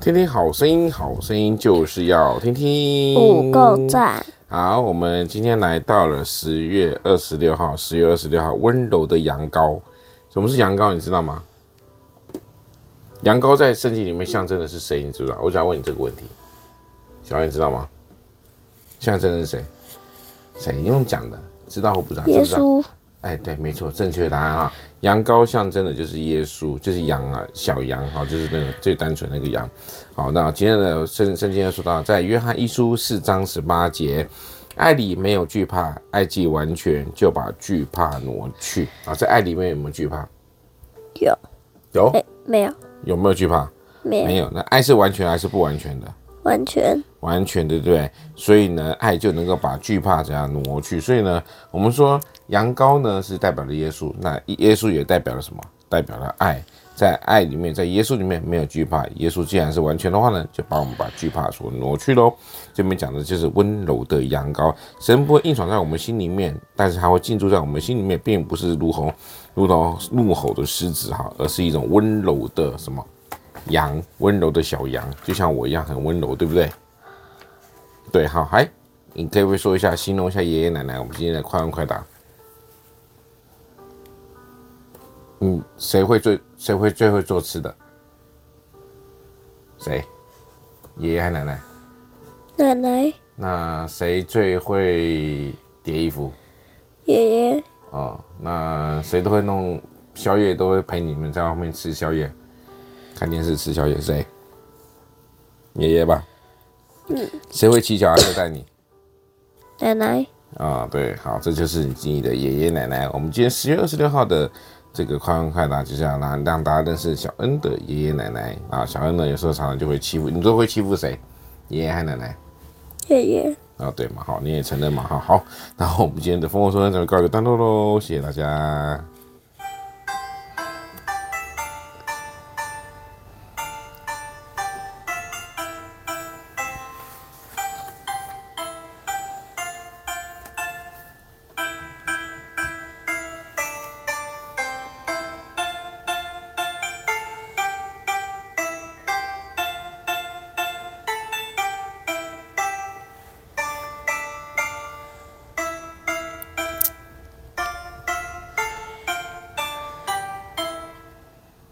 听听好声音，好声音就是要听听。不够赞。好，我们今天来到了十月二十六号，十月二十六号，温柔的羊羔。什么是羊羔？你知道吗？羊羔在圣经里面象征的是谁？你知不知道？我想问你这个问题。小爱你知道吗？象征的是谁？谁用讲的？知道或不知道？耶稣。哎，对，没错，正确答案啊！羊羔象征的就是耶稣，就是羊啊，小羊哈，就是那个最单纯那个羊。好，那今天的圣圣经要说到，在约翰一书四章十八节，爱里没有惧怕，爱既完全，就把惧怕挪去。啊，在爱里面有没有惧怕？有，有？哎，没有。有没有惧怕？没有。没有。那爱是完全还是不完全的？完全，完全对不对？所以呢，爱就能够把惧怕怎样挪去。所以呢，我们说羊羔呢是代表了耶稣，那耶稣也代表了什么？代表了爱，在爱里面，在耶稣里面没有惧怕。耶稣既然是完全的话呢，就把我们把惧怕所挪去喽。这边讲的就是温柔的羊羔，神不会硬闯在我们心里面，但是他会进驻在我们心里面，并不是如同如同怒吼的狮子哈，而是一种温柔的什么？羊，温柔的小羊，就像我一样很温柔，对不对？对，好，嗨，你可以不说一下，形容一下爷爷奶奶？我们今天来快问快答。嗯，谁会最谁会最会做吃的？谁？爷爷还奶奶？奶奶。那谁最会叠衣服？爷爷。哦，那谁都会弄宵夜，都会陪你们在外面吃宵夜。看电视吃宵夜，谁？爷爷吧。嗯。谁会骑脚踏车带你？奶奶。啊、哦，对，好，这就是你的爷爷奶奶。我们今天十月二十六号的这个快问快答，就是要让让大家认识小恩的爷爷奶奶啊。小恩呢，有时候常常就会欺负你，都会欺负谁？爷爷还奶奶？爷爷。啊、哦，对嘛，好，你也承认嘛，哈，好。然后我们今天的疯狂说说就告一个段落喽，谢谢大家。